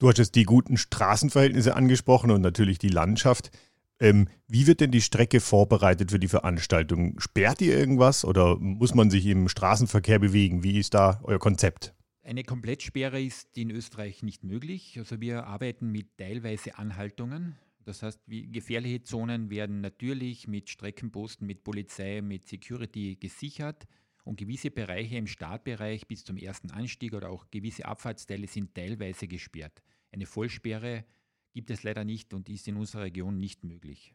Du hast jetzt die guten Straßenverhältnisse angesprochen und natürlich die Landschaft. Ähm, wie wird denn die Strecke vorbereitet für die Veranstaltung? Sperrt ihr irgendwas oder muss man sich im Straßenverkehr bewegen? Wie ist da euer Konzept? Eine Komplettsperre ist in Österreich nicht möglich. Also wir arbeiten mit teilweise Anhaltungen. Das heißt, gefährliche Zonen werden natürlich mit Streckenposten, mit Polizei, mit Security gesichert und gewisse Bereiche im Startbereich bis zum ersten Anstieg oder auch gewisse Abfahrtsteile sind teilweise gesperrt. Eine Vollsperre gibt es leider nicht und ist in unserer Region nicht möglich.